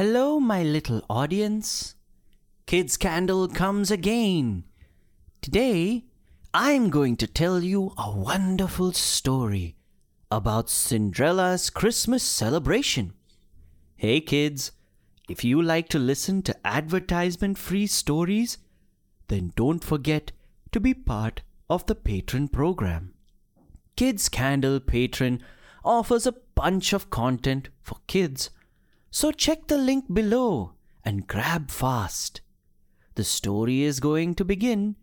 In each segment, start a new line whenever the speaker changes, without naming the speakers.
Hello, my little audience. Kids Candle comes again. Today, I'm going to tell you a wonderful story about Cinderella's Christmas celebration. Hey, kids, if you like to listen to advertisement free stories, then don't forget to be part of the patron program. Kids Candle Patron offers a bunch of content for kids so check the link below and grab fast. The story is going to begin,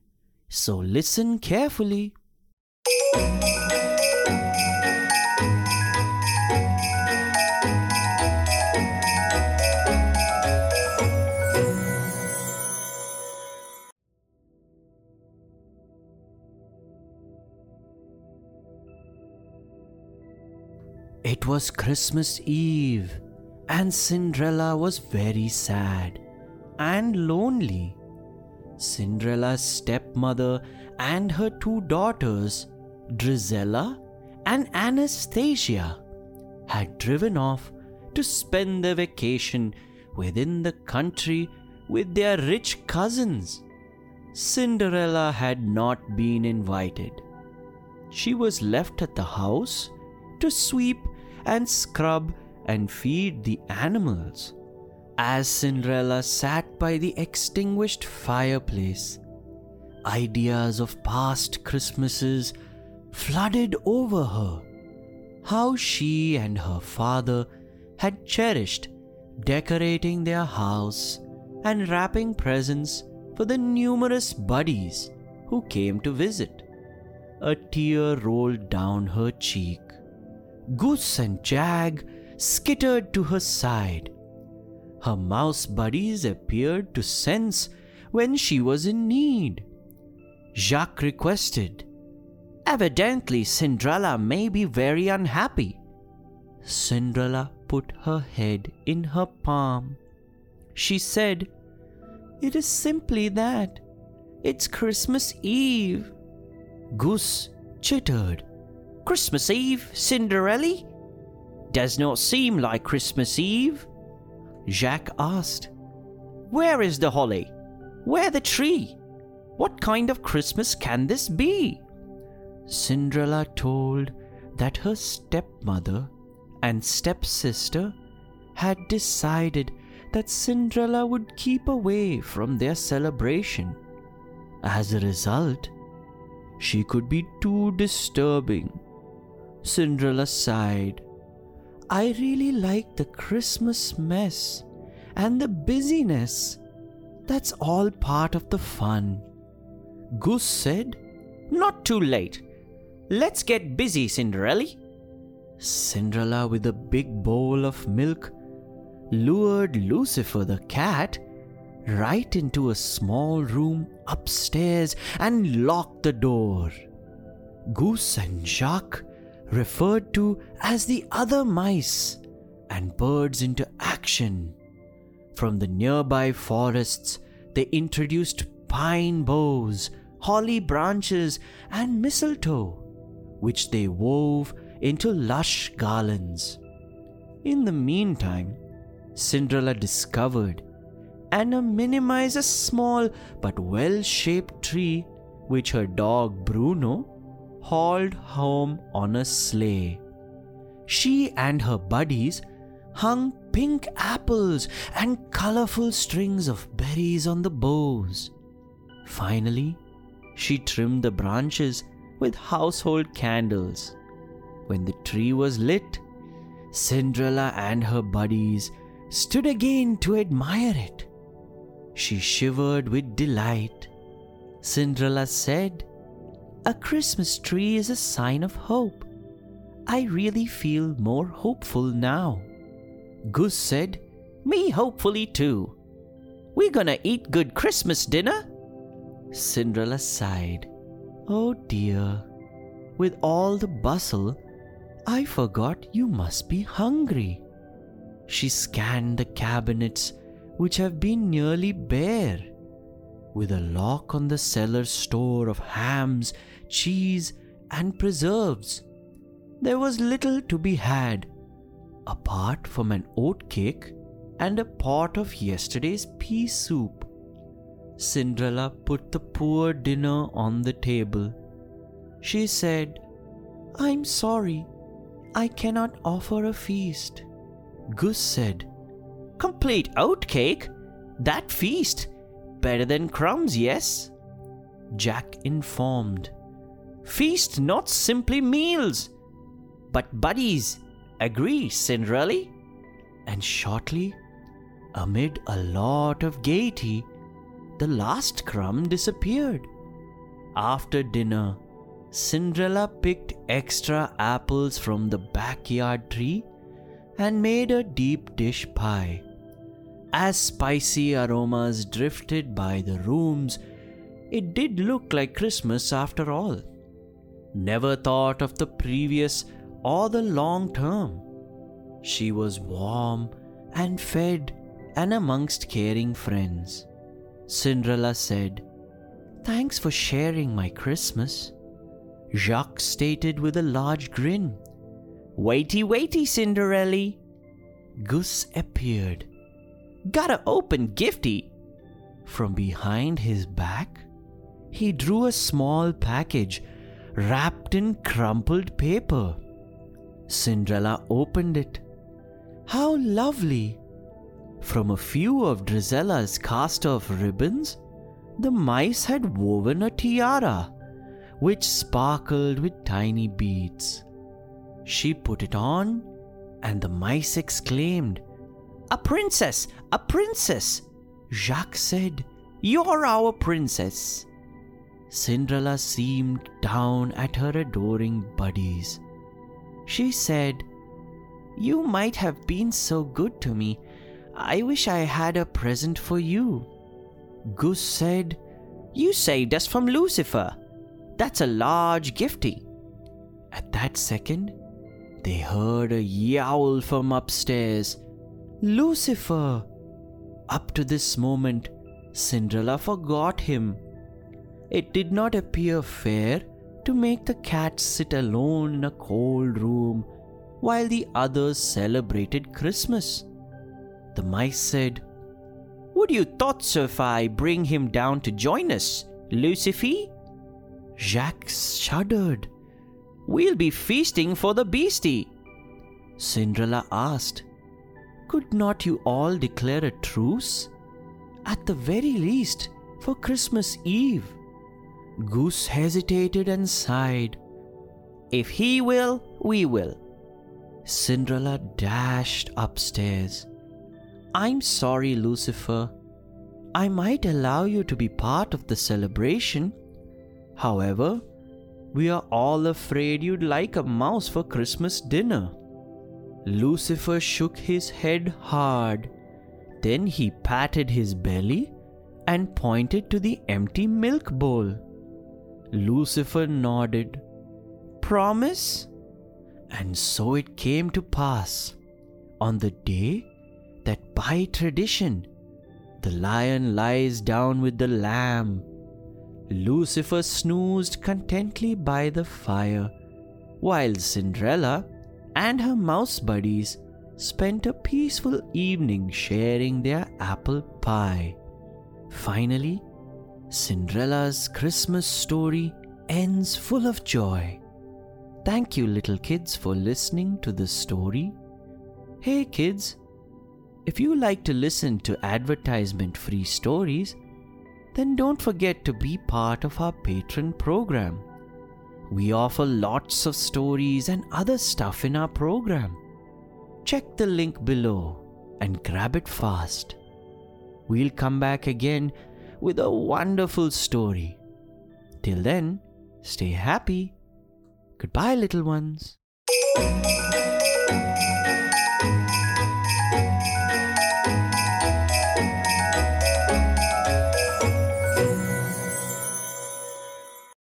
so listen carefully. It was Christmas Eve and Cinderella was very sad and lonely. Cinderella's stepmother and her two daughters, Drizella and Anastasia, had driven off to spend their vacation within the country with their rich cousins. Cinderella had not been invited. She was left at the house to sweep and scrub and feed the animals. As Cinderella sat by the extinguished fireplace, ideas of past Christmases flooded over her. How she and her father had cherished decorating their house and wrapping presents for the numerous buddies who came to visit. A tear rolled down her cheek. Goose and Jacques skittered to her side. Her mouse buddies appeared to sense when she was in need. Jacques requested, Evidently, Cinderella may be very unhappy. Cinderella put her head in her palm. She said, It is simply that. It's Christmas Eve. Goose chittered. Christmas Eve, Cinderella? Does not seem like Christmas Eve. Jacques asked, Where is the holly? Where the tree? What kind of Christmas can this be? Cinderella told that her stepmother and stepsister had decided that Cinderella would keep away from their celebration. As a result, she could be too disturbing. Cinderella sighed I really like the Christmas mess and the busyness. That's all part of the fun. Goose said, Not too late. Let's get busy, Cinderella. Cinderella, with a big bowl of milk, lured Lucifer the cat right into a small room upstairs and locked the door. Goose and Jacques referred to as the other mice and birds into action. From the nearby forests, they introduced pine boughs, holly branches, and mistletoe, which they wove into lush garlands. In the meantime, Cinderella discovered Anna minimize a small but well shaped tree which her dog Bruno hauled home on a sleigh. She and her buddies hung pink apples and colorful strings of berries on the boughs. Finally, she trimmed the branches with household candles. When the tree was lit, Cinderella and her buddies stood again to admire it. She shivered with delight. Cinderella said, a Christmas tree is a sign of hope. I really feel more hopeful now. Goose said, Me hopefully too. We're gonna eat good Christmas dinner? Cinderella sighed. Oh dear. With all the bustle, I forgot you must be hungry. She scanned the cabinets, which have been nearly bare. With a lock on the cellar store of hams cheese, and preserves. There was little to be had, apart from an oat cake and a pot of yesterday's pea soup. Cinderella put the poor dinner on the table. She said, I'm sorry, I cannot offer a feast. Goose said, Complete oatcake? That feast? Better than crumbs, yes? Jack informed, Feast not simply meals, but buddies. Agree, Cinderella? And shortly, amid a lot of gaiety, the last crumb disappeared. After dinner, Cinderella picked extra apples from the backyard tree and made a deep dish pie. As spicy aromas drifted by the rooms, it did look like Christmas after all. Never thought of the previous or the long term. She was warm and fed and amongst caring friends. Cinderella said, Thanks for sharing my Christmas. Jacques stated with a large grin. Waity, waity, Cinderella. Goose appeared. Gotta open gifty. From behind his back, he drew a small package wrapped in crumpled paper. Cinderella opened it. How lovely! From a few of Drizella's cast off ribbons, the mice had woven a tiara, which sparkled with tiny beads. She put it on, and the mice exclaimed, A princess! A princess! Jacques said, You're our princess. Cinderella seemed down at her adoring buddies. She said, You might have been so good to me I wish I had a present for you. Goose said, You saved us from Lucifer. That's a large gifty. At that second, they heard a yowl from upstairs. Lucifer! Up to this moment, Cinderella forgot him. It did not appear fair to make the cat sit alone in a cold room while the others celebrated Christmas. The mice said, Would you thought so if I bring him down to join us, Lucifer? Jacques shuddered. We'll be feasting for the beastie. Cinderella asked, Could not you all declare a truce? At the very least, for Christmas Eve. Goose hesitated and sighed. If he will, we will. Cinderella dashed upstairs. I'm sorry, Lucifer. I might allow you to be part of the celebration. However, we are all afraid you'd like a mouse for Christmas dinner. Lucifer shook his head hard. Then he patted his belly and pointed to the empty milk bowl. Lucifer nodded. Promise? And so it came to pass. On the day that by tradition the lion lies down with the lamb. Lucifer snoozed contentedly by the fire, while Cinderella and her mouse buddies spent a peaceful evening sharing their apple pie. Finally, Cinderella's Christmas story ends full of joy. Thank you, little kids, for listening to the story. Hey, kids, if you like to listen to advertisement free stories, then don't forget to be part of our patron program. We offer lots of stories and other stuff in our program. Check the link below and grab it fast. We'll come back again with a wonderful story. Till then, stay happy. Goodbye, little ones.